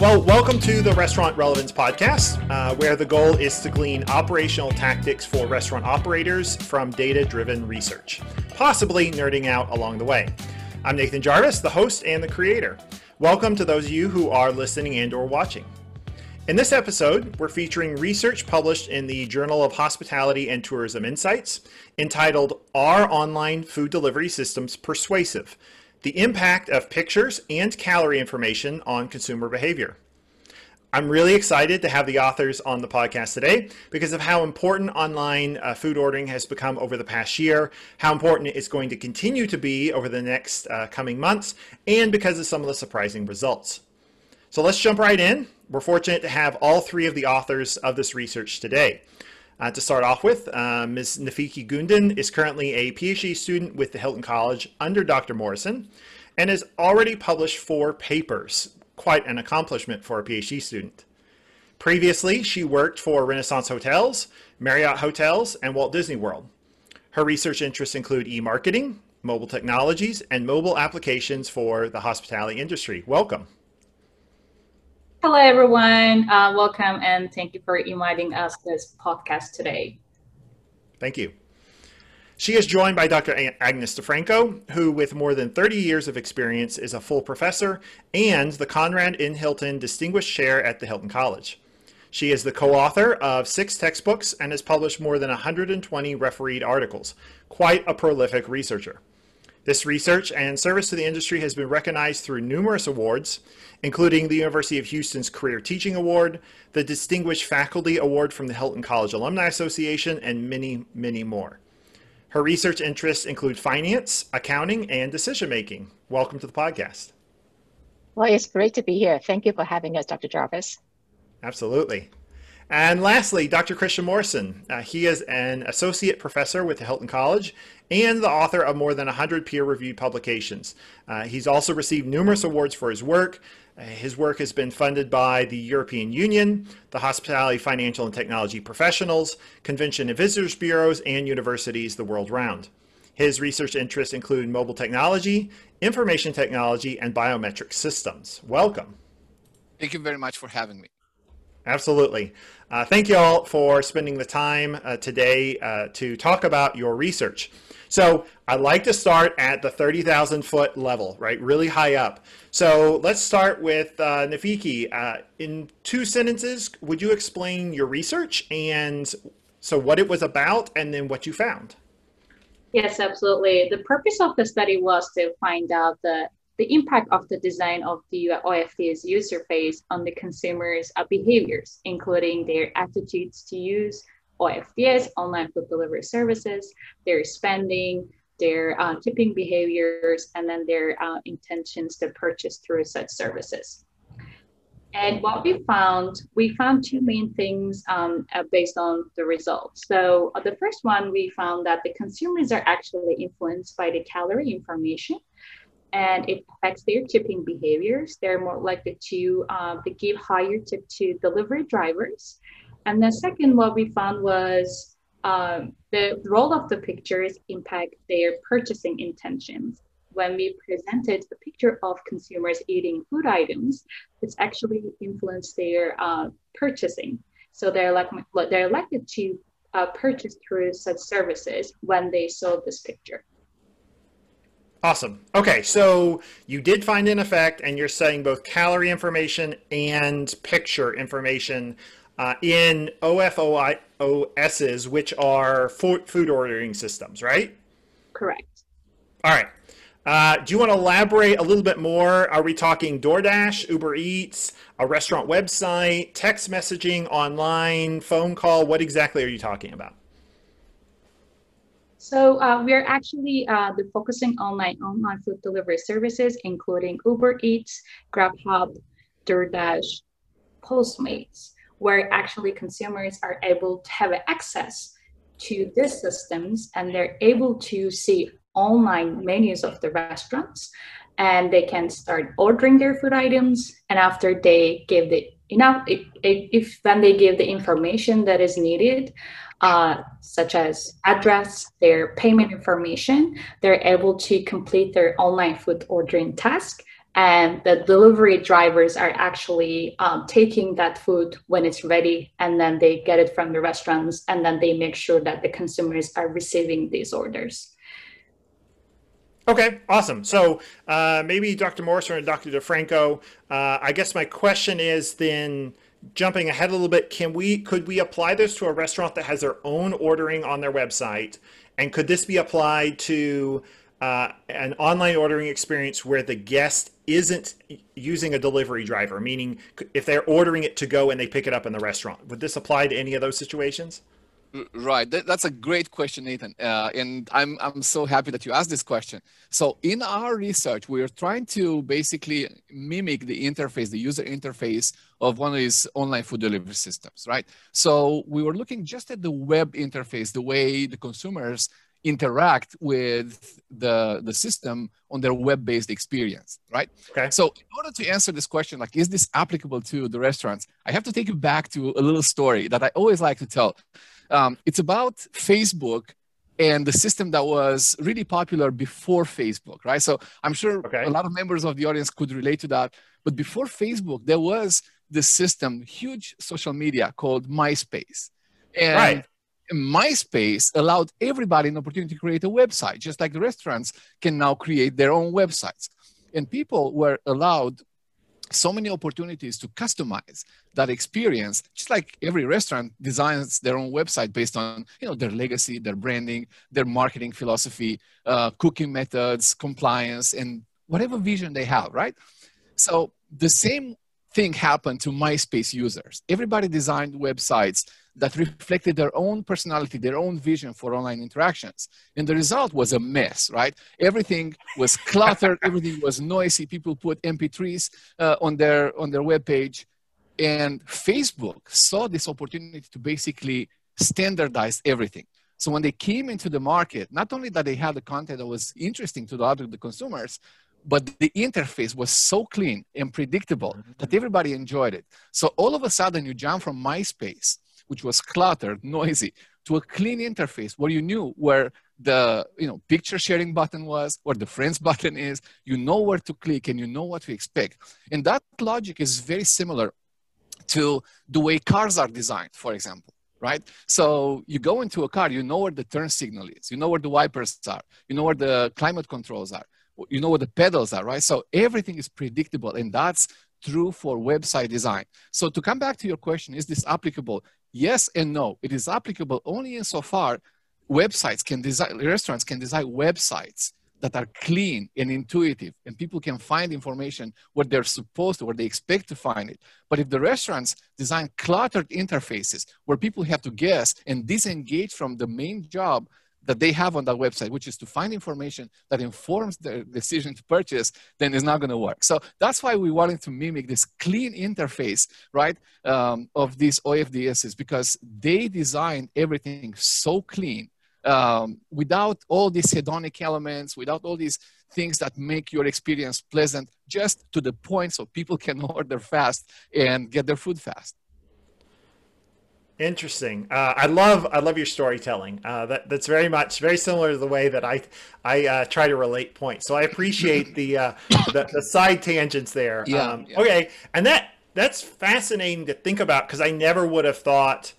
Well, welcome to the Restaurant Relevance Podcast, uh, where the goal is to glean operational tactics for restaurant operators from data driven research, possibly nerding out along the way. I'm Nathan Jarvis, the host and the creator. Welcome to those of you who are listening and or watching. In this episode, we're featuring research published in the Journal of Hospitality and Tourism Insights entitled Are Online Food Delivery Systems Persuasive? The impact of pictures and calorie information on consumer behavior. I'm really excited to have the authors on the podcast today because of how important online uh, food ordering has become over the past year, how important it's going to continue to be over the next uh, coming months, and because of some of the surprising results. So let's jump right in. We're fortunate to have all three of the authors of this research today. Uh, to start off with, uh, Ms. Nefike Gunden is currently a PhD student with the Hilton College under Dr. Morosan and has already published four papers, quite an accomplishment for a PhD student. Previously, she worked for Renaissance Hotels, Marriott Hotels, and Walt Disney World. Her research interests include e-marketing, mobile technologies, and mobile applications for the hospitality industry. Welcome. Hello, everyone. Uh, welcome and thank you for inviting us to this podcast today. Thank you. She is joined by Dr. Agnes DeFranco, who, with more than 30 years of experience, is a full professor and the Conrad N. Hilton Distinguished Chair at the Hilton College. She is the co-author of six textbooks and has published more than 120 refereed articles. Quite a prolific researcher. This research and service to the industry has been recognized through numerous awards, including the University of Houston's Career Teaching Award, the Distinguished Faculty Award from the Hilton College Alumni Association, and many, many more. Her research interests include finance, accounting, and decision making. Welcome to the podcast. Well, it's great to be here. Thank you for having us, Dr. Jarvis. Absolutely. And lastly, Dr. Cristian Morosan. Uh, he is an associate professor with the Hilton College and the author of more than 100 peer reviewed publications. Uh, he's also received numerous awards for his work. Uh, his work has been funded by the European Union, the Hospitality Financial and Technology Professionals, Convention and Visitors Bureaus, and universities the world round. His research interests include mobile technology, information technology, and biometric systems. Welcome. Thank you very much for having me. Absolutely. Uh, thank you all for spending the time uh, today uh, to talk about your research. So I'd like to start at the 30,000 foot level, right? Really high up. So let's start with uh, Nefike. Uh, in two sentences, would you explain your research and so what it was about and then what you found? Yes, absolutely. The purpose of the study was to find out the the impact of the design of the OFD's user face on the consumers' uh, behaviors, including their attitudes to use OFDS, online food delivery services, their spending, their uh, tipping behaviors, and then their uh, intentions to purchase through such services. And what we found, we found two main things um, uh, based on the results. So uh, the first one, we found that the consumers are actually influenced by the calorie information and it affects their tipping behaviors. They're more likely to, to give higher tip to delivery drivers. And the second, what we found was um, the role of the pictures impact their purchasing intentions. When we presented the picture of consumers eating food items, it's actually influenced their uh, purchasing. So they're like they're likely to uh, purchase through such services when they saw this picture. Awesome. Okay, so you did find an effect, and you're saying both calorie information and picture information uh, in OFOSs, which are food ordering systems, right? Correct. All right. Uh, do you want to elaborate a little bit more? Are we talking DoorDash, Uber Eats, a restaurant website, text messaging, online, phone call? What exactly are you talking about? So uh, we're actually uh, focusing on like online food delivery services, including Uber Eats, Grubhub, DoorDash, Postmates, where actually consumers are able to have access to these systems and they're able to see online menus of the restaurants and they can start ordering their food items and after they give the enough if, if when they give the information that is needed uh, such as address, their payment information, they're able to complete their online food ordering task and the delivery drivers are actually um, taking that food when it's ready and then they get it from the restaurants and then they make sure that the consumers are receiving these orders Okay, awesome. So uh, maybe Dr. Morosan or Dr. DeFranco, uh, I guess my question is then jumping ahead a little bit, can we could we apply this to a restaurant that has their own ordering on their website? And could this be applied to uh, an online ordering experience where the guest isn't using a delivery driver, meaning if they're ordering it to go and they pick it up in the restaurant? Would this apply to any of those situations? Right, that's a great question, Nathan, uh, and I'm I'm so happy that you asked this question. So in our research, we are trying to basically mimic the interface, the user interface of one of these online food delivery systems, right? So we were looking just at the web interface, the way the consumers interact with the the system on their web-based experience, right? Okay. So in order to answer this question, like, is this applicable to the restaurants? I have to take you back to a little story that I always like to tell. Um, it's about Facebook and the system that was really popular before Facebook, right? So I'm sure okay. a lot of members of the audience could relate to that. But before Facebook, there was this system, huge social media called MySpace. And right. MySpace allowed everybody an opportunity to create a website, just like the restaurants can now create their own websites. And people were allowed so many opportunities to customize that experience. Just like every restaurant designs their own website based on you know their legacy their branding their marketing philosophy uh, cooking methods compliance and whatever vision they have right? So the same thing happened to myspace users everybody designed websites that reflected their own personality, their own vision for online interactions. And the result was a mess, right? Everything was cluttered, everything was noisy. People put MP3s uh, on their on their web page, and Facebook saw this opportunity to basically standardize everything. So when they came into the market, not only that they had the content that was interesting to the other the consumers, but the interface was so clean and predictable mm-hmm. that everybody enjoyed it. So all of a sudden, you jump from MySpace which was cluttered, noisy, to a clean interface where you knew where the you know picture sharing button was, where the friends button is, you know where to click and you know what to expect. And that logic is very similar to the way cars are designed, for example right? So you go into a car, you know where the turn signal is, you know where the wipers are, you know where the climate controls are, you know what the pedals are, right? So everything is predictable, and that's true for website design. So to come back to your question, is this applicable? Yes and no. It is applicable only insofar websites can design, restaurants can design websites that are clean and intuitive and people can find information where they're supposed to, where they expect to find it. But if the restaurants design cluttered interfaces where people have to guess and disengage from the main job that they have on that website, which is to find information that informs their decision to purchase, then it's not going to work. So that's why we wanted to mimic this clean interface, right, um, of these OFDSs because they designed everything so clean um, without all these hedonic elements, without all these things that make your experience pleasant, just to the point so people can order fast and get their food fast. Interesting. Uh, I love I love your storytelling. Uh, that that's very much very similar to the way that I I uh, try to relate points. So I appreciate the, uh, the, the side tangents there. Yeah, um, yeah, Okay, and that that's fascinating to think about because I never would have thought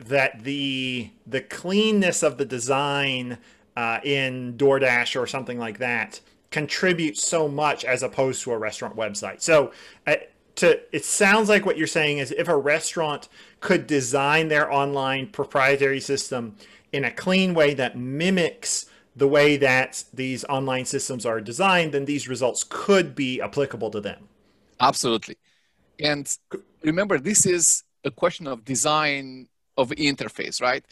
that the the cleanness of the design uh, in DoorDash or something like that contributes so much as opposed to a restaurant website. So uh, to it sounds like what you're saying is if a restaurant could design their online proprietary system in a clean way that mimics the way that these online systems are designed, then these results could be applicable to them. Absolutely. And remember, this is a question of design of interface, right?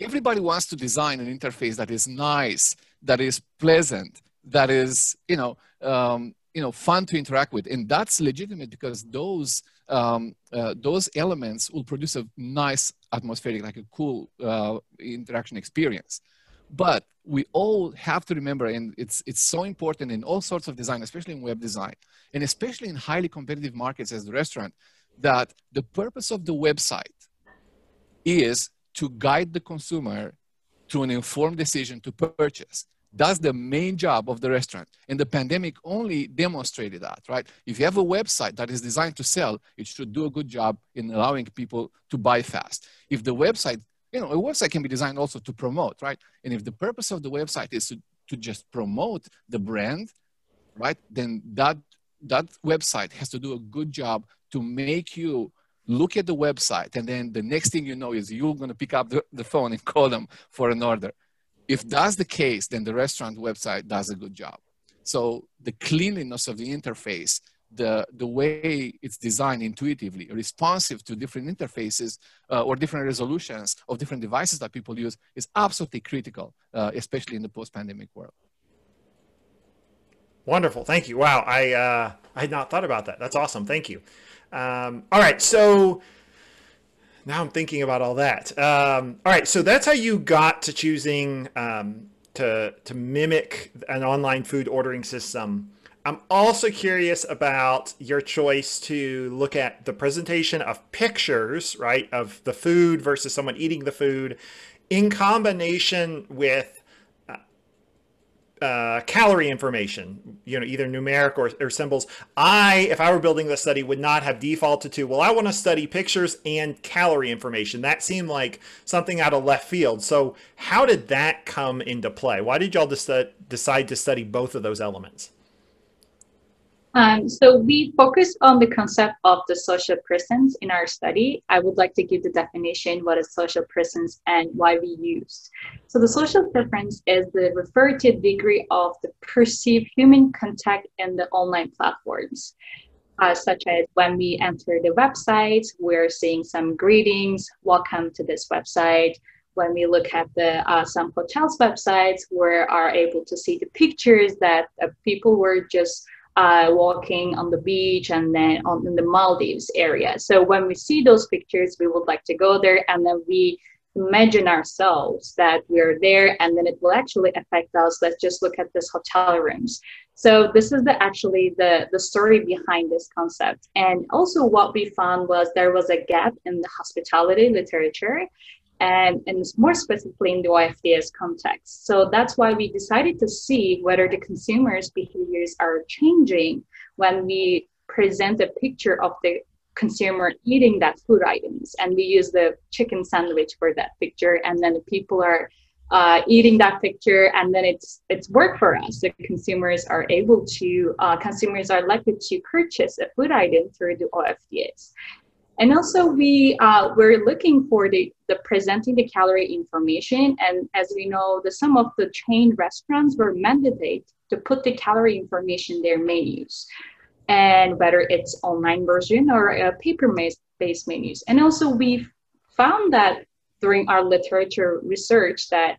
Everybody wants to design an interface that is nice, that is pleasant, that is, you know, um, you know fun to interact with. And that's legitimate because those um, uh, those elements will produce a nice atmospheric like a cool uh, interaction experience. But we all have to remember and it's it's so important in all sorts of design especially in web design and especially in highly competitive markets as the restaurant that the purpose of the website is to guide the consumer to an informed decision to purchase That's the main job of the restaurant. And the pandemic only demonstrated that, right? If you have a website that is designed to sell, it should do a good job in allowing people to buy fast. If the website, you know, a website can be designed also to promote, right? And if the purpose of the website is to, to just promote the brand, right, then that that website has to do a good job to make you look at the website and then the next thing you know is you're going to pick up the, the phone and call them for an order if that's the case then the restaurant website does a good job so the cleanliness of the interface the, the way it's designed intuitively responsive to different interfaces uh, or different resolutions of different devices that people use is absolutely critical uh, especially in the post-pandemic world Wonderful. Thank you. Wow. I, uh, I had not thought about that. That's awesome. Thank you. Um, all right. So now I'm thinking about all that. Um, all right. So that's how you got to choosing um, to, to mimic an online food ordering system. I'm also curious about your choice to look at the presentation of pictures, right, of the food versus someone eating the food in combination with uh, calorie information, you know, either numeric or, or symbols. I, if I were building the study, would not have defaulted to, well, I want to study pictures and calorie information. That seemed like something out of left field. So how did that come into play? Why did y'all decide to study both of those elements? Um, so we focus on the concept of the social presence in our study. I would like to give the definition what is social presence and why we use. So the social presence is the referred to degree of the perceived human contact in the online platforms. Uh, such as when we enter the website, we're seeing some greetings, welcome to this website. When we look at the uh, some hotels websites, we are able to see the pictures that uh, people were just uh, walking on the beach and then on in the Maldives area. So when we see those pictures, we would like to go there and then we imagine ourselves that we're there and then it will actually affect us. Let's just look at this hotel rooms. So this is the actually the, the story behind this concept. And also what we found was there was a gap in the hospitality literature and, and more specifically in the OFDS context. So that's why we decided to see whether the consumers' behaviors are changing when we present a picture of the consumer eating that food items. And we use the chicken sandwich for that picture, and then the people are uh, eating that picture, and then it's it's work for us. The consumers are able to uh, consumers are likely to purchase a food item through the OFDS. And also we uh, we're looking for the, the presenting the calorie information. And as we know, the some of the chain restaurants were mandated to put the calorie information in their menus. And whether it's online version or paper-based menus. And also we found that during our literature research that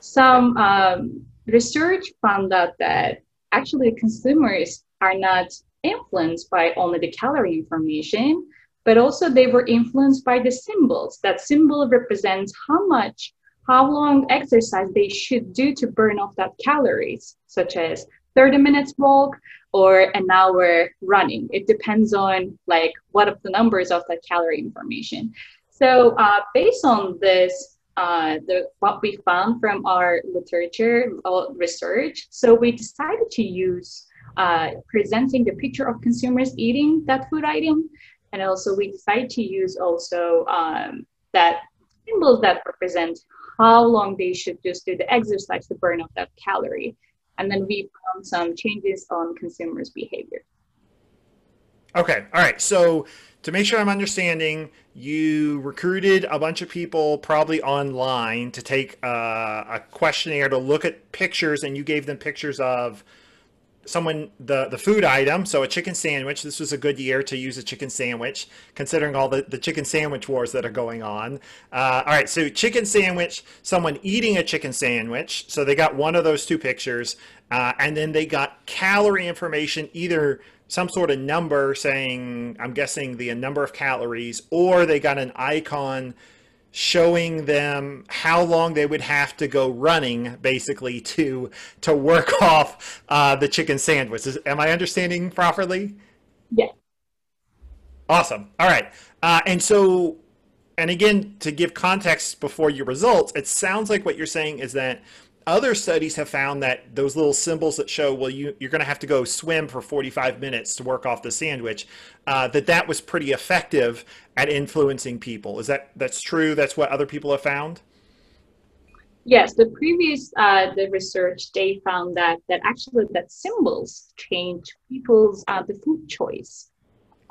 some um, research found out that actually consumers are not influenced by only the calorie information, but also they were influenced by the symbols. That symbol represents how much, how long exercise they should do to burn off that calories, such as 30 minutes walk or an hour running. It depends on like what of the numbers of that calorie information. So uh, based on this, uh, the, what we found from our literature uh, research, so we decided to use uh, presenting the picture of consumers eating that food item and also we decide to use also um, that symbols that represent how long they should just do the exercise to burn off that calorie. And then we found some changes on consumers' behavior. Okay, all right. So to make sure I'm understanding, you recruited a bunch of people probably online to take uh, a questionnaire to look at pictures, and you gave them pictures of someone the the food item so a chicken sandwich this was a good year to use a chicken sandwich considering all the, the chicken sandwich wars that are going on. Uh, all right so chicken sandwich someone eating a chicken sandwich so they got one of those two pictures uh, and then they got calorie information either some sort of number saying i'm guessing the number of calories or they got an icon showing them how long they would have to go running basically to to work off uh, the chicken sandwich. Is, am I understanding properly? Yeah. Awesome. All right. Uh, and so, and again, to give context before your results, it sounds like what you're saying is that other studies have found that those little symbols that show, well, you, you're going to have to go swim for 45 minutes to work off the sandwich, uh, that that was pretty effective at influencing people. Is that that's true? That's what other people have found. Yes, the previous uh, the research they found that that actually that symbols change people's uh, the food choice,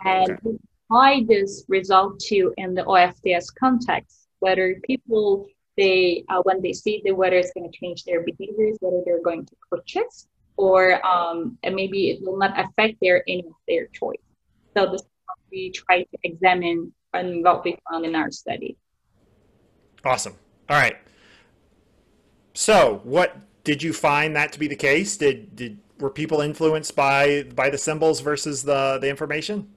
and okay. why this result to in the OFDS context, whether people they uh, when they see the weather it's going to change their behaviors, whether they're going to purchase, or um, maybe it will not affect their any of their choice. So this we try to examine and what we found in our study. Awesome. All right. So, what did you find that to be the case? Did did were people influenced by by the symbols versus the the information?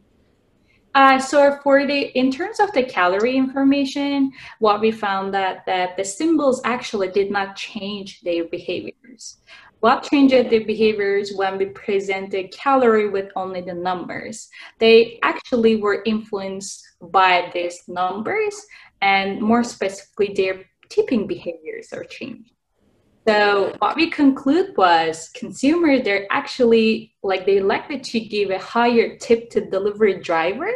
Uh, so for the in terms of the calorie information, what we found that that the symbols actually did not change their behaviors. What changed their behaviors when we presented calorie with only the numbers? They actually were influenced by these numbers, and more specifically, their tipping behaviors are changed. So what we conclude was consumers, they're actually like they elected to give a higher tip to delivery driver.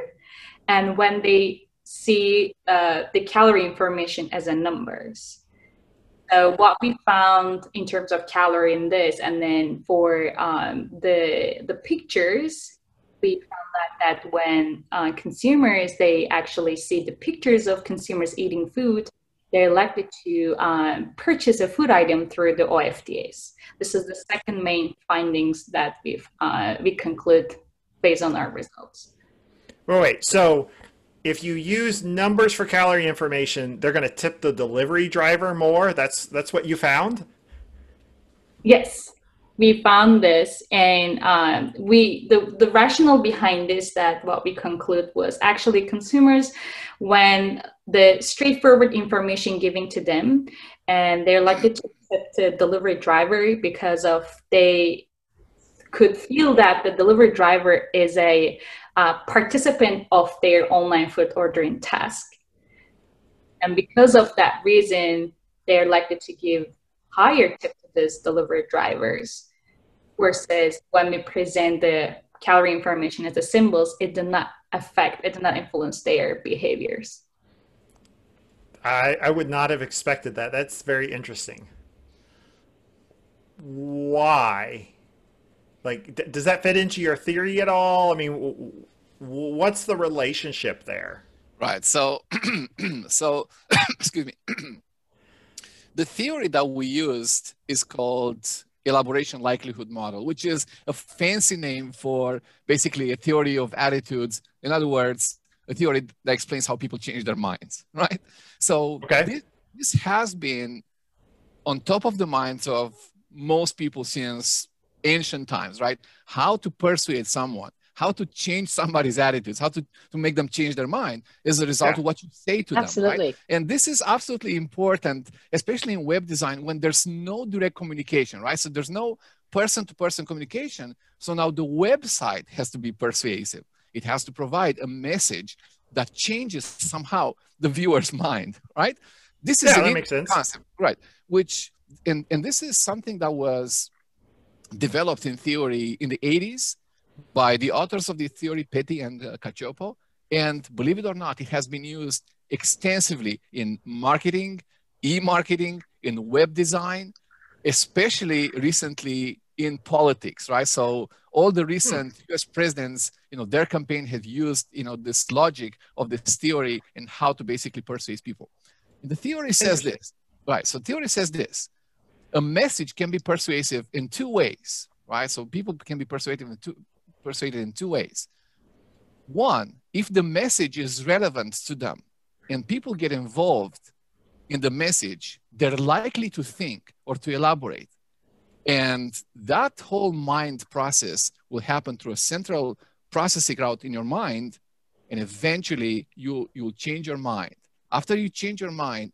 And when they see uh, the calorie information as a numbers. So what we found in terms of calorie in this, and then for um, the the pictures, we found that that when uh, consumers they actually see the pictures of consumers eating food, they're likely to um, purchase a food item through the OFDS. This is the second main findings that we've uh, we conclude based on our results. Well, wait, so if you use numbers for calorie information, they're going to tip the delivery driver more. That's that's what you found. Yes, we found this, and um, we the the rationale behind this that what we conclude was actually consumers when the straightforward information given to them and they're likely to accept a delivery driver because of they could feel that the delivery driver is a uh, participant of their online food ordering task. And because of that reason they're likely to give higher tip these delivery drivers versus when we present the calorie information as the symbols it did not affect it did not influence their behaviors I, I would not have expected that. That's very interesting. Why? Like, d- does that fit into your theory at all? I mean, w- what's the relationship there? Right. So, so excuse me. The theory that we used is called elaboration likelihood model, which is a fancy name for basically a theory of attitudes. In other words, a theory that explains how people change their minds, right? So okay. this, this has been on top of the minds of most people since ancient times, right? How to persuade someone, how to change somebody's attitudes, how to, to make them change their mind is a result yeah. of what you say to absolutely. them. Right? And this is absolutely important, especially in web design when there's no direct communication, right? So there's no person to person communication. So now the website has to be persuasive. It has to provide a message that changes somehow the viewer's mind, right? This is yeah, an concept, right? Which and and this is something that was developed in theory in the 80s by the authors of the theory, Petty and uh, Cacioppo. And believe it or not, it has been used extensively in marketing, e-marketing, in web design, especially recently in politics, right? So all the recent hmm. US presidents, you know, their campaign had used, you know, this logic of this theory and how to basically persuade people. And the theory says this, right? So theory says this, a message can be persuasive in two ways, right? So people can be persuasive in two, persuaded in two ways. One, if the message is relevant to them and people get involved in the message, they're likely to think or to elaborate and that whole mind process will happen through a central processing route in your mind. And eventually you, you'll change your mind. After you change your mind,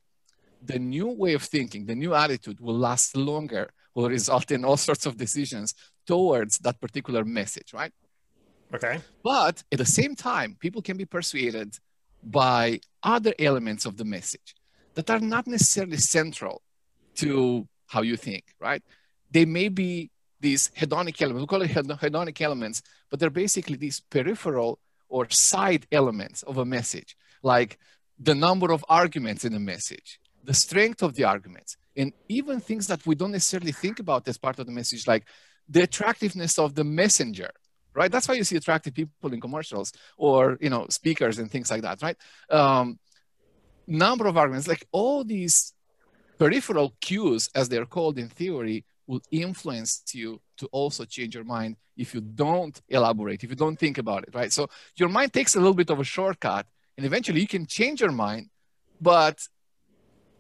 the new way of thinking, the new attitude will last longer, will result in all sorts of decisions towards that particular message, right? Okay. But at the same time, people can be persuaded by other elements of the message that are not necessarily central to how you think, right? They may be these hedonic elements. We call it hedonic elements, but they're basically these peripheral or side elements of a message, like the number of arguments in a message, the strength of the arguments, and even things that we don't necessarily think about as part of the message, like the attractiveness of the messenger, right? That's why you see attractive people in commercials or you know speakers and things like that, right? Um, number of arguments, like all these peripheral cues, as they're called in theory, will influence you to also change your mind if you don't elaborate, if you don't think about it, right? So your mind takes a little bit of a shortcut, and eventually you can change your mind, but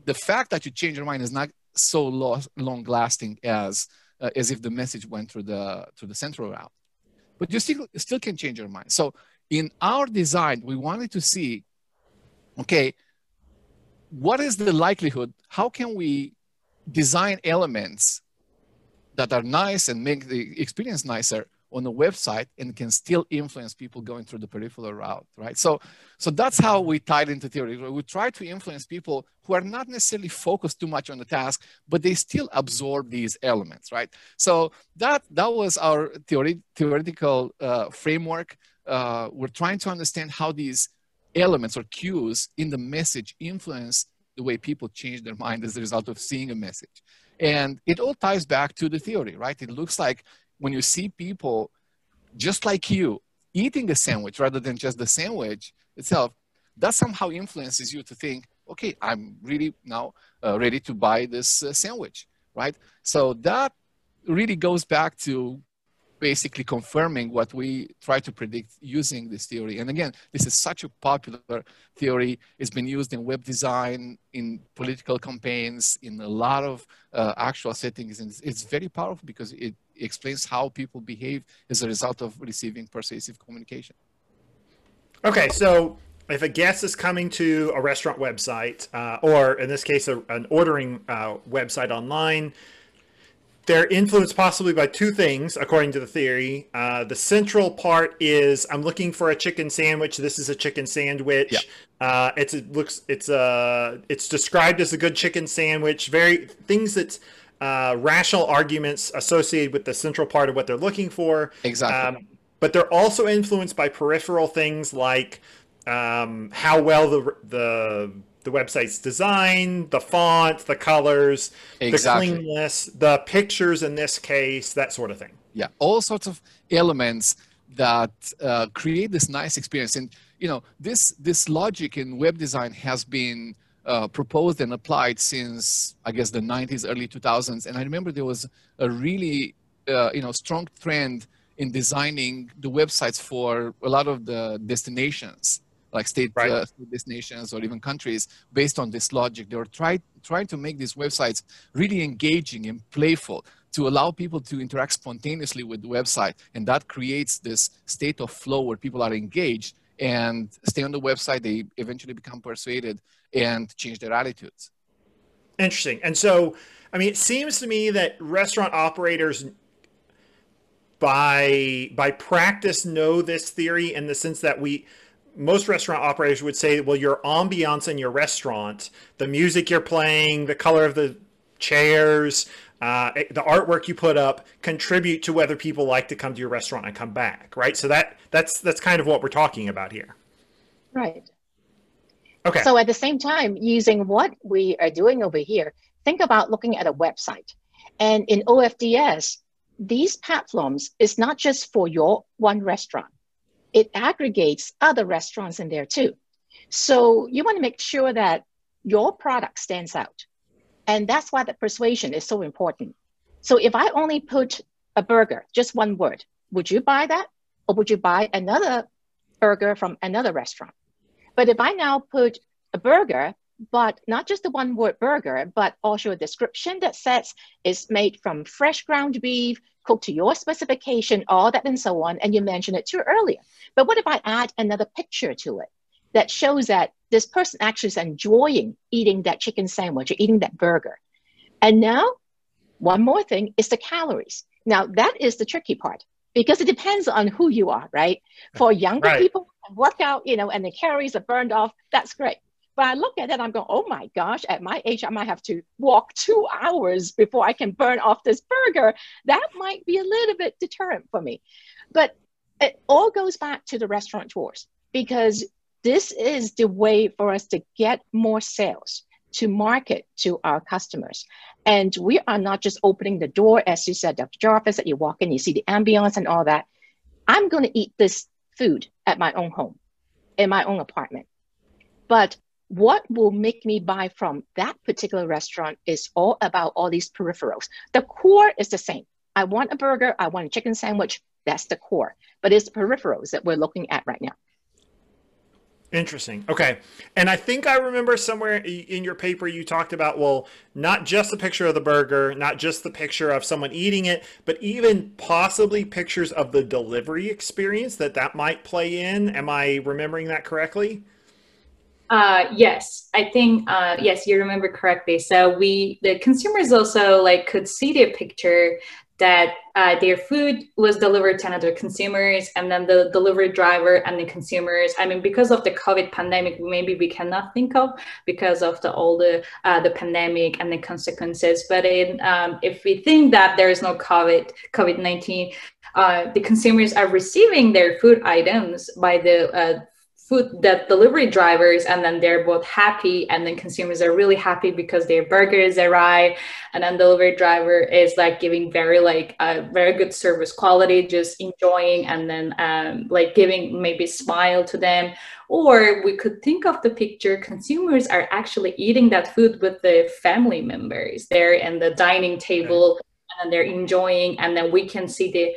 the fact that you change your mind is not so long lasting as uh, as if the message went through the through the central route. But you still still can change your mind. So in our design, we wanted to see, okay, what is the likelihood? How can we design elements that are nice and make the experience nicer on the website and can still influence people going through the peripheral route, right? So, so that's how we tied into theory. We try to influence people who are not necessarily focused too much on the task, but they still absorb these elements, right? So that that was our theory, theoretical uh, framework. Uh, we're trying to understand how these elements or cues in the message influence the way people change their mind as a result of seeing a message. And it all ties back to the theory, right? It looks like when you see people just like you eating a sandwich rather than just the sandwich itself, that somehow influences you to think, okay, I'm really now uh, ready to buy this uh, sandwich, right? So that really goes back to basically confirming what we try to predict using this theory. And again, this is such a popular theory. It's been used in web design, in political campaigns, in a lot of uh, actual settings. And it's, it's very powerful because it explains how people behave as a result of receiving persuasive communication. Okay, so if a guest is coming to a restaurant website, uh, or in this case, a, an ordering uh, website online, they're influenced possibly by two things, according to the theory. Uh, the central part is I'm looking for a chicken sandwich. This is a chicken sandwich. Yeah. Uh, it's it looks it's a uh, it's described as a good chicken sandwich. Very things that uh, rational arguments associated with the central part of what they're looking for. Exactly. Um, but they're also influenced by peripheral things like um, how well the the the website's design, the font, the colors, exactly. the cleanness, the pictures in this case, that sort of thing. Yeah, all sorts of elements that uh, create this nice experience. And you know, this this logic in web design has been uh, proposed and applied since I guess the 90s, early 2000s. And I remember there was a really uh, you know strong trend in designing the websites for a lot of the destinations like state, right. uh, state destinations or even countries based on this logic. They were try, trying to make these websites really engaging and playful to allow people to interact spontaneously with the website. And that creates this state of flow where people are engaged and stay on the website. They eventually become persuaded and change their attitudes. Interesting. And so, I mean, it seems to me that restaurant operators by by practice know this theory in the sense that we most restaurant operators would say, well, your ambiance in your restaurant, the music you're playing, the color of the chairs, uh, the artwork you put up contribute to whether people like to come to your restaurant and come back, right? So that that's that's kind of what we're talking about here. Right. Okay. So at the same time, using what we are doing over here, think about looking at a website. And in OFDS, these platforms is not just for your one restaurant it aggregates other restaurants in there too. So you want to make sure that your product stands out. And that's why the persuasion is so important. So if I only put a burger, just one word, would you buy that? Or would you buy another burger from another restaurant? But if I now put a burger, but not just the one word burger, but also a description that says it's made from fresh ground beef, cooked to your specification, all that and so on, and you mentioned it too earlier. But what if I add another picture to it that shows that this person actually is enjoying eating that chicken sandwich or eating that burger? And now, one more thing is the calories. Now, that is the tricky part because it depends on who you are, right? For younger right. people, work out, you know, and the calories are burned off, that's great. But I look at it, I'm going, oh my gosh, at my age, I might have to walk two hours before I can burn off this burger. That might be a little bit deterrent for me. But it all goes back to the restaurant restaurateurs because this is the way for us to get more sales to market to our customers. And we are not just opening the door, as you said, Dr. Jarvis, that you walk in, you see the ambience and all that. I'm going to eat this food at my own home, in my own apartment. But what will make me buy from that particular restaurant is all about all these peripherals. The core is the same. I want a burger, I want a chicken sandwich. That's the core. But it's the peripherals that we're looking at right now. Interesting. Okay. And I think I remember somewhere in your paper you talked about, well, not just the picture of the burger, not just the picture of someone eating it, but even possibly pictures of the delivery experience that that might play in. Am I remembering that correctly? Uh, yes, I think uh, yes, you remember correctly. So we, the consumers also like could see the picture that uh, their food was delivered to another consumers and then the delivery driver and the consumers i mean because of the covid pandemic maybe we cannot think of because of the all the uh, the pandemic and the consequences. But in, um, if we think that there is no covid covid-19 uh, the consumers are receiving their food items by the uh, food that delivery drivers and then they're both happy and then consumers are really happy because their burgers arrive and then delivery driver is like giving very like a very good service quality just enjoying and then um, like giving maybe smile to them. Or we could think of the picture consumers are actually eating that food with the family members. They're in the dining table and they're enjoying and then we can see the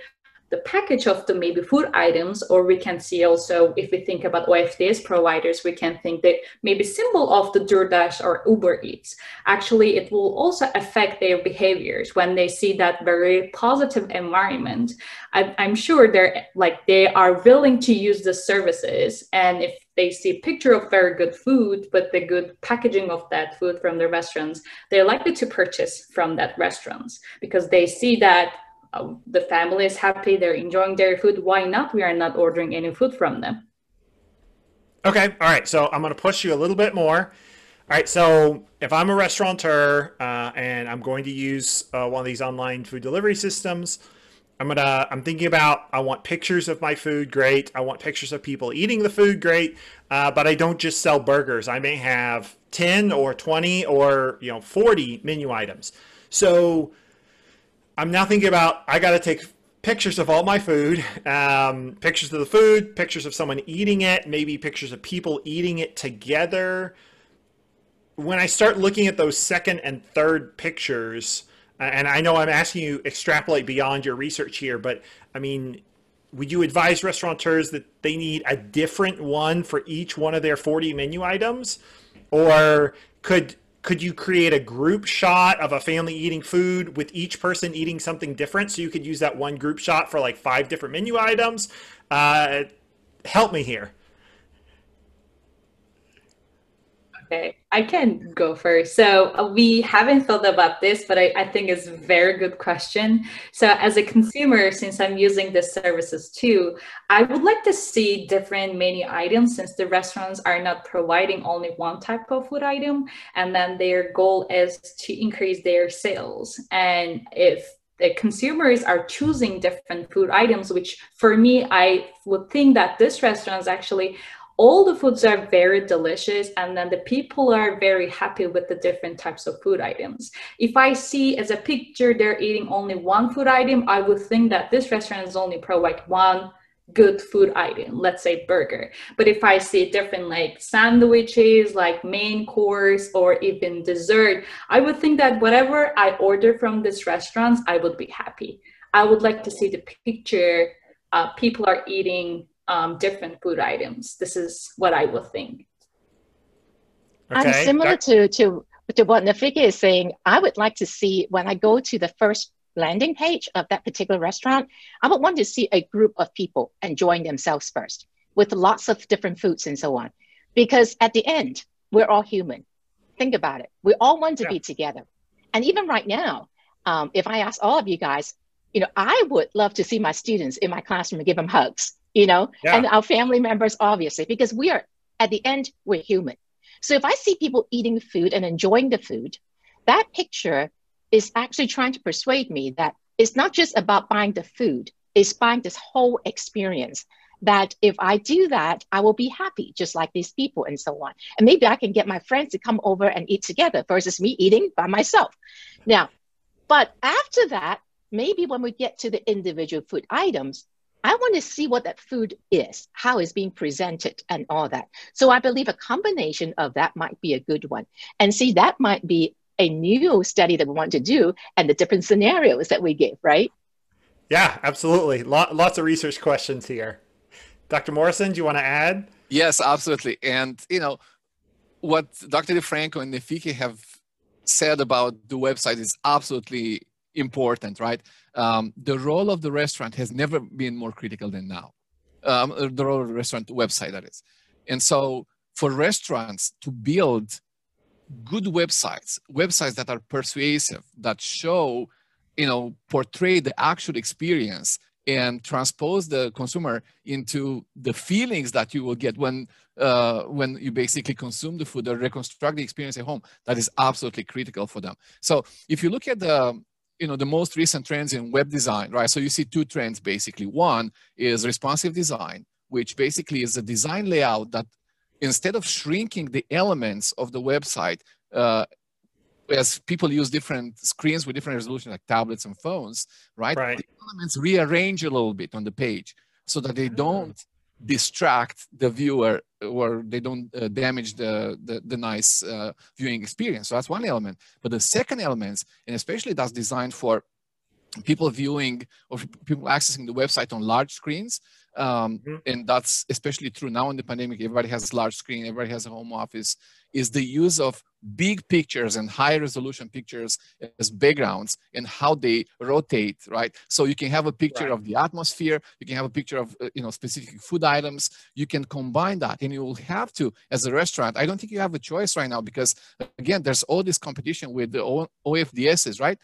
the package of the maybe food items, or we can see also if we think about OFDS providers, we can think that maybe symbol of the DoorDash or Uber Eats. Actually, it will also affect their behaviors when they see that very positive environment. I, I'm sure they're like they are willing to use the services, and if they see picture of very good food, but the good packaging of that food from the restaurants, they're likely to purchase from that restaurants because they see that uh, the family is happy, they're enjoying their food. Why not? We are not ordering any food from them. Okay, all right. So I'm going to push you a little bit more. All right, so if I'm a restaurateur uh, and I'm going to use uh, one of these online food delivery systems, I'm gonna I'm thinking about I want pictures of my food, great. I want pictures of people eating the food, great. Uh, but I don't just sell burgers. I may have 10 or 20 or you know 40 menu items. So I'm now thinking about I got to take pictures of all my food, um, pictures of the food, pictures of someone eating it, maybe pictures of people eating it together. When I start looking at those second and third pictures, and I know I'm asking you extrapolate beyond your research here, but I mean, would you advise restaurateurs that they need a different one for each one of their 40 menu items? Or could could you create a group shot of a family eating food with each person eating something different? So you could use that one group shot for like five different menu items. Uh, help me here. Okay, I can go first. So uh, we haven't thought about this, but I, I, think it's a very good question. So as a consumer, since I'm using the services too, I would like to see different menu items since the restaurants are not providing only one type of food item. And then their goal is to increase their sales. And if the consumers are choosing different food items, which for me, I would think that this restaurant is actually all the foods are very delicious and then the people are very happy with the different types of food items. If i see as a picture they're eating only one food item i would think that this restaurant is only provide one good food item let's say burger. But if i see different like sandwiches like main course or even dessert i would think that whatever i order from this restaurant i would be happy. I would like to see the picture uh, people are eating um, different food items. This is what I would think. Okay. And similar to, to, to what Nefike is saying, I would like to see when I go to the first landing page of that particular restaurant, I would want to see a group of people enjoying themselves first with lots of different foods and so on. Because at the end, we're all human. Think about it. We all want to yeah. be together. And even right now, um, if I ask all of you guys, you know, I would love to see my students in my classroom and give them hugs you know, yeah. and our family members, obviously, because we are, at the end, we're human. So if I see people eating food and enjoying the food, that picture is actually trying to persuade me that it's not just about buying the food, it's buying this whole experience. That if I do that, I will be happy, just like these people and so on. And maybe I can get my friends to come over and eat together versus me eating by myself. Now, but after that, maybe when we get to the individual food items, I want to see what that food is, how it's being presented, and all that. So I believe a combination of that might be a good one. And see, that might be a new study that we want to do and the different scenarios that we give, right? Yeah, absolutely. Lots of research questions here. Dr. Morosan, do you want to add? Yes, absolutely. And, you know, what Dr. DeFranco and Nefike have said about the website is absolutely important, right? Um, the role of the restaurant has never been more critical than now. Um, the role of the restaurant website, that is. And so for restaurants to build good websites, websites that are persuasive, that show, you know, portray the actual experience and transpose the consumer into the feelings that you will get when uh, when you basically consume the food or reconstruct the experience at home. That is absolutely critical for them. So if you look at the you know the most recent trends in web design, right? So you see two trends basically. One is responsive design, which basically is a design layout that instead of shrinking the elements of the website uh, as people use different screens with different resolution like tablets and phones right, right. the elements rearrange a little bit on the page so that they don't distract the viewer or they don't uh, damage the, the, the nice uh, viewing experience. So that's one element. But the second element and especially that's designed for people viewing or people accessing the website on large screens um, mm-hmm. and that's especially true now in the pandemic. Everybody has a large screen everybody has a home office. Is the use of big pictures and high resolution pictures as backgrounds and how they rotate right? So you can have a picture right. of the atmosphere you can have a picture of uh, you know specific food items. You can combine that and you will have to as a restaurant i don't think you have a choice right now because again there's all this competition with the ofds's right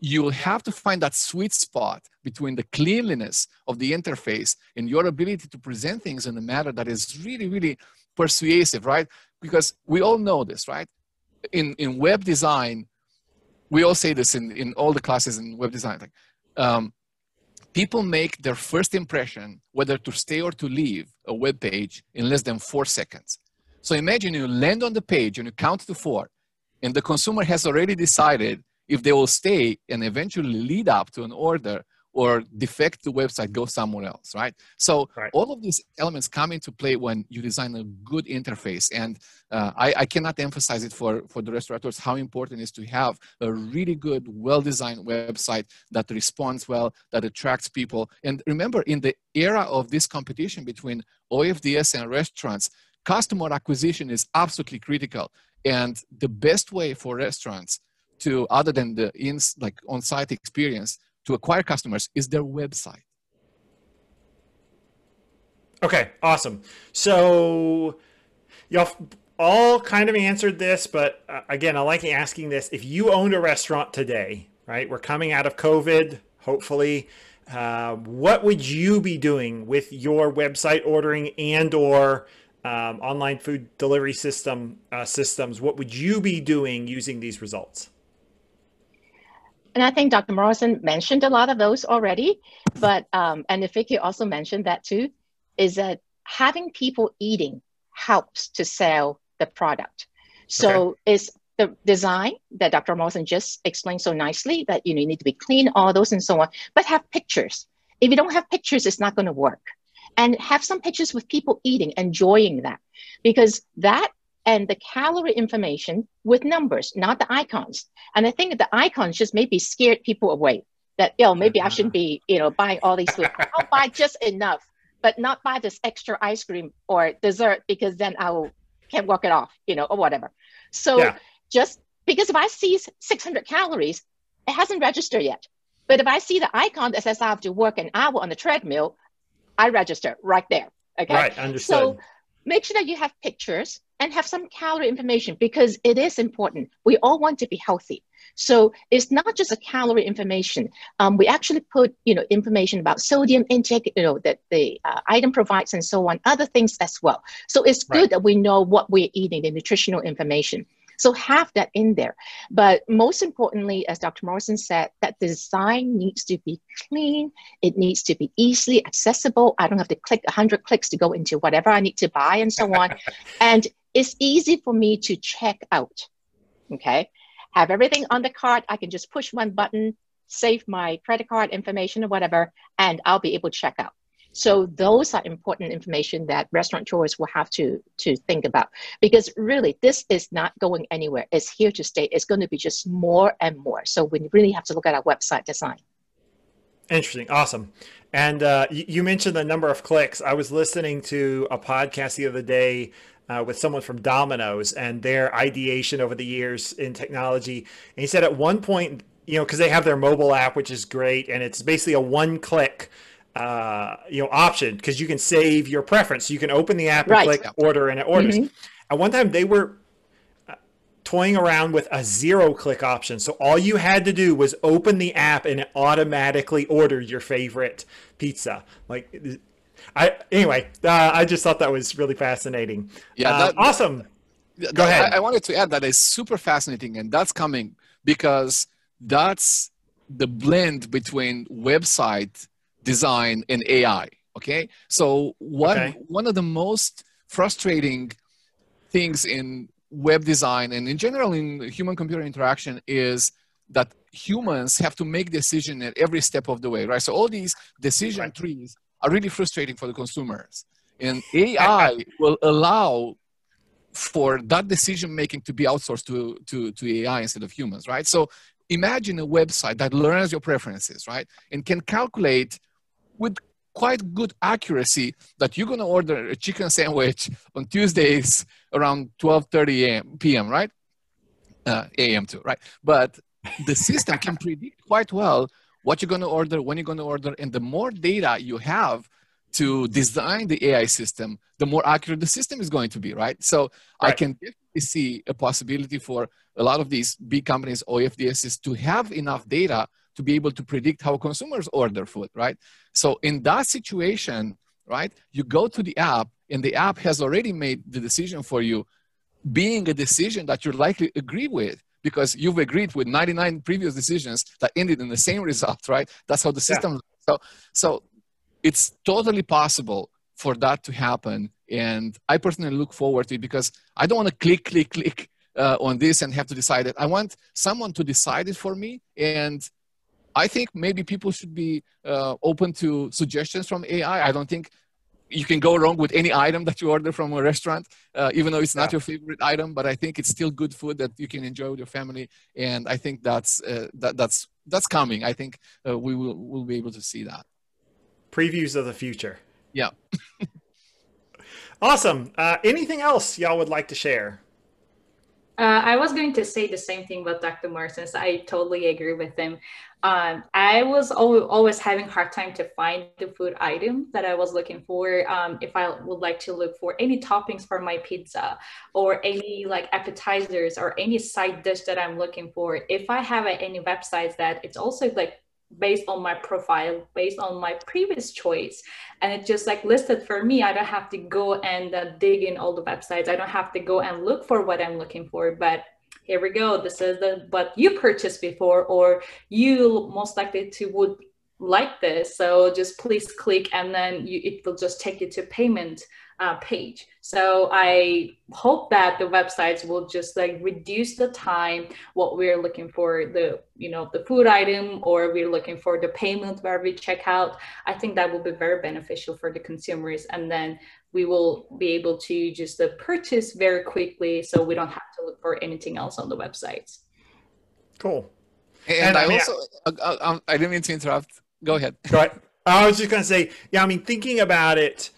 you'll have to find that sweet spot between the cleanliness of the interface and your ability to present things in a manner that is really, really persuasive, right? Because we all know this, right? In, in web design, we all say this in, in all the classes in web design. Like, um, people make their first impression, whether to stay or to leave a web page, in less than four seconds. So imagine you land on the page and you count to four, and the consumer has already decided if they will stay and eventually lead up to an order or defect the website, go somewhere else, right? So right. all of these elements come into play when you design a good interface. And uh, I, I, cannot emphasize it for, for the restaurateurs how important it is to have a really good, well-designed website that responds well, that attracts people. And remember, in the era of this competition between OFDS and restaurants, customer acquisition is absolutely critical. And the best way for restaurants to other than the in like on-site experience to acquire customers is their website. Okay, awesome. So y'all all kind of answered this, but uh, again, I like asking this. If you owned a restaurant today, right? We're coming out of COVID, hopefully. Uh, what would you be doing with your website ordering and or um, online food delivery system uh, systems? What would you be doing using these results? And I think Dr. Morosan mentioned a lot of those already, but um, and Nefike also mentioned that too, is that having people eating helps to sell the product. So okay. it's the design that Dr. Morosan just explained so nicely that you, know, you need to be clean, all those and so on, but have pictures. If you don't have pictures, it's not going to work. And have some pictures with people eating, enjoying that, because that and the calorie information with numbers, not the icons. And I think the icons just maybe scared people away that, you know, maybe I shouldn't be, you know, buying all these food. I'll buy just enough, but not buy this extra ice cream or dessert because then I will can't work it off, you know, or whatever. So yeah. just because if I see 600 calories, it hasn't registered yet. But if I see the icon that says I have to work an hour on the treadmill, I register right there. Okay. Right. Understood. So make sure that you have pictures and have some calorie information because it is important. We all want to be healthy. So it's not just a calorie information. Um, we actually put, you know, information about sodium intake, you know, that the uh, item provides and so on, other things as well. So it's good right. that we know what we're eating, the nutritional information. So have that in there. But most importantly, as Dr. Morosan said, that design needs to be clean. It needs to be easily accessible. I don't have to click 100 clicks to go into whatever I need to buy and so on. and it's easy for me to check out. Okay. Have everything on the cart. I can just push one button, save my credit card information or whatever, and I'll be able to check out. So those are important information that restaurateurs will have to, to think about because really this is not going anywhere. It's here to stay. It's going to be just more and more. So we really have to look at our website design. Interesting. Awesome. And uh, you mentioned the number of clicks. I was listening to a podcast the other day uh, with someone from Domino's and their ideation over the years in technology. And he said at one point, you know, because they have their mobile app, which is great, and it's basically a one click uh, you know option because you can save your preference. You can open the app and right. click order and it orders. Mm-hmm. At one time, they were uh, toying around with a zero click option. So all you had to do was open the app and it automatically ordered your favorite pizza. Like, I anyway, uh, I just thought that was really fascinating. Yeah, uh, that, awesome. That, Go ahead. I, I wanted to add that is super fascinating, and that's coming because that's the blend between website design and AI. Okay, so one okay. one of the most frustrating things in web design and in general in human computer interaction is that humans have to make decision at every step of the way right so all these decision right. trees are really frustrating for the consumers and ai will allow for that decision making to be outsourced to, to, to ai instead of humans right so imagine a website that learns your preferences right and can calculate with quite good accuracy that you're going to order a chicken sandwich on Tuesdays around 12:30 a.m. p.m. right? Uh, a.m. too, right? But the system can predict quite well what you're going to order, when you're going to order, and the more data you have to design the AI system, the more accurate the system is going to be, right? So right. I can definitely see a possibility for a lot of these big companies, OFDSs, to have enough data to be able to predict how consumers order food, right? So in that situation, right, you go to the app and the app has already made the decision for you, being a decision that you're likely agree with because you've agreed with 99 previous decisions that ended in the same result, right? That's how the system. Yeah. So, so it's totally possible for that to happen, and I personally look forward to it because I don't want to click, click, click uh, on this and have to decide it. I want someone to decide it for me, and I think maybe people should be uh, open to suggestions from AI. I don't think you can go wrong with any item that you order from a restaurant, uh, even though it's not yeah. your favorite item. But I think it's still good food that you can enjoy with your family, and I think that's uh, that, that's that's coming. I think uh, we will will be able to see that. Previews of the future. Yeah. awesome. Uh, anything else y'all would like to share? Uh, I was going to say the same thing about Dr. Morosan. I totally agree with him. Um, I was always having hard time to find the food item that I was looking for. Um, if I would like to look for any toppings for my pizza or any like appetizers or any side dish that I'm looking for, if I have any websites that it's also like based on my profile based on my previous choice. And it just like listed for me i don't have to go and uh, dig in all the websites. I don't have to go and look for what i'm looking for but here we go. This is the what you purchased before or you most likely to would like this. So just please click and then you, it will just take you to payment uh, page. So I hope that the websites will just like reduce the time what we're looking for the you know the food item or we're looking for the payment where we check out. I think that will be very beneficial for the consumers, and then we will be able to just uh, purchase very quickly, so we don't have to look for anything else on the websites. Cool. And, and I, I mean, also, I, uh, uh, um, I didn't mean to interrupt. Go ahead. Go ahead. I was just going to say, yeah, I mean, thinking about it,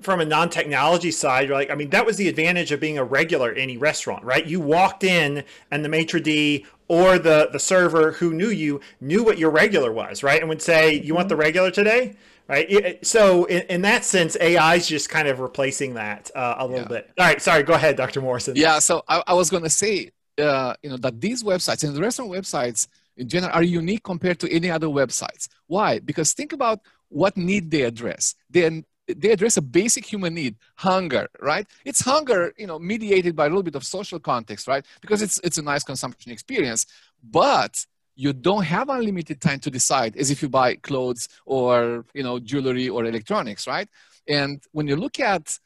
from a non-technology side, you're like, I mean, that was the advantage of being a regular any restaurant, right? You walked in and the maitre d or the the server who knew you knew what your regular was, right? And would say, "You want the regular today?" right? So in, in that sense, AI is just kind of replacing that uh, a little yeah. bit. All right, sorry, go ahead, Dr. Morosan. Yeah, so I, I was going to say, uh, you know, that these websites and the restaurant websites in general are unique compared to any other websites. Why? Because think about what need they address. They, they address a basic human need, hunger, right? It's hunger, you know, mediated by a little bit of social context, right? Because it's, it's a nice consumption experience. But you don't have unlimited time to decide as if you buy clothes or you know jewelry or electronics right and when you look at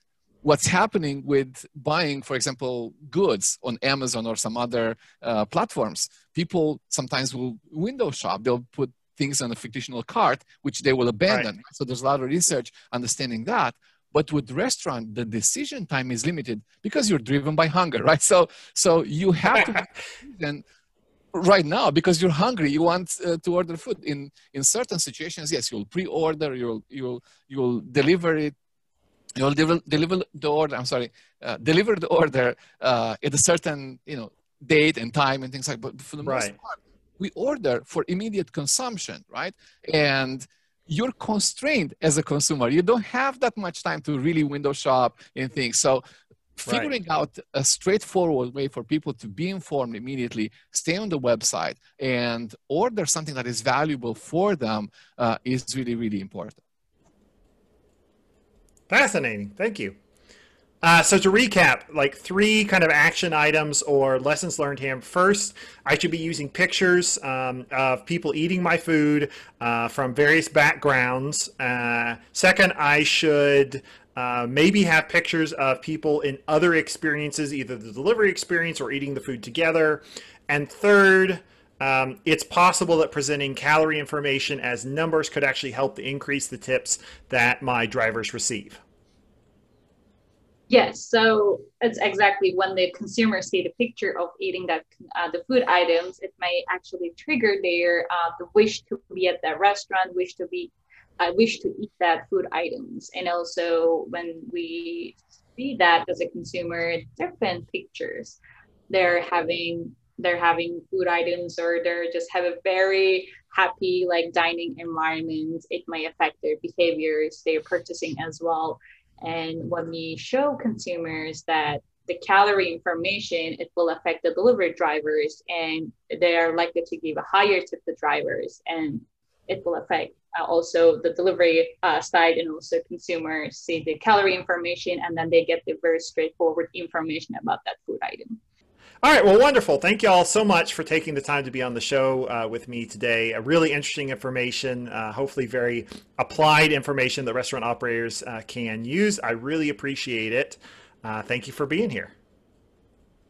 what's happening with buying for example goods on amazon or some other uh, platforms people sometimes will window shop they'll put things on a fictional cart which they will abandon. Right. so there's a lot of research understanding that. But with restaurant the decision time is limited because you're driven by hunger right? So so you have to then right now because you're hungry. You want uh, to order food. In in certain situations yes you'll pre-order you'll you'll you'll deliver it. You'll deliver, deliver the order i'm sorry uh, deliver the order uh, at a certain you know date and time and things like but for the most part we order for immediate consumption right? And you're constrained as a consumer. You don't have that much time to really window shop and things so figuring right. out a straightforward way for people to be informed immediately stay on the website and order something that is valuable for them uh, is really really important. Fascinating. Thank you uh, so to recap, like three kind of action items or lessons learned here. First, I should be using pictures um, of people eating my food uh, from various backgrounds. Uh, second, I should uh, maybe have pictures of people in other experiences, either the delivery experience or eating the food together. And third, um, it's possible that presenting calorie information as numbers could actually help to increase the tips that my drivers receive. Yes, so it's exactly when the consumers see the picture of eating that uh, the food items, it may actually trigger their uh, the wish to be at that restaurant, wish to be I wish to eat that food items. And also when we see that as a consumer, different pictures, they're having they're having food items or they're just have a very happy like dining environment. It may affect their behaviors, their purchasing as well. And when we show consumers that the calorie information, it will affect the delivery drivers and they are likely to give a higher tip to drivers and it will affect uh, also the delivery uh, side and also consumers see the calorie information and then they get the very straightforward information about that food item. All right, well, wonderful. Thank you all so much for taking the time to be on the show uh, with me today. A really interesting information, uh, hopefully very applied information that restaurant operators uh, can use. I really appreciate it. Uh, thank you for being here.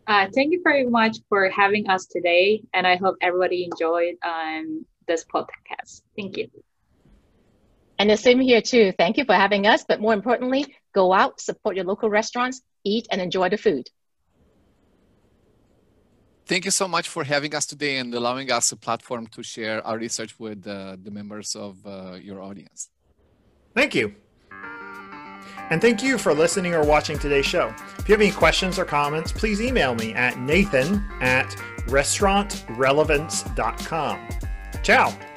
Uh, thank you very much for having us today, and I hope everybody enjoyed um, this podcast. Thank you. And the same here too. Thank you for having us. But more importantly, go out, support your local restaurants, eat and enjoy the food. Thank you so much for having us today and allowing us a platform to share our research with uh, the members of uh, your audience. Thank you. And thank you for listening or watching today's show. If you have any questions or comments, please email me at nathan at restaurantrelevance.com. Ciao.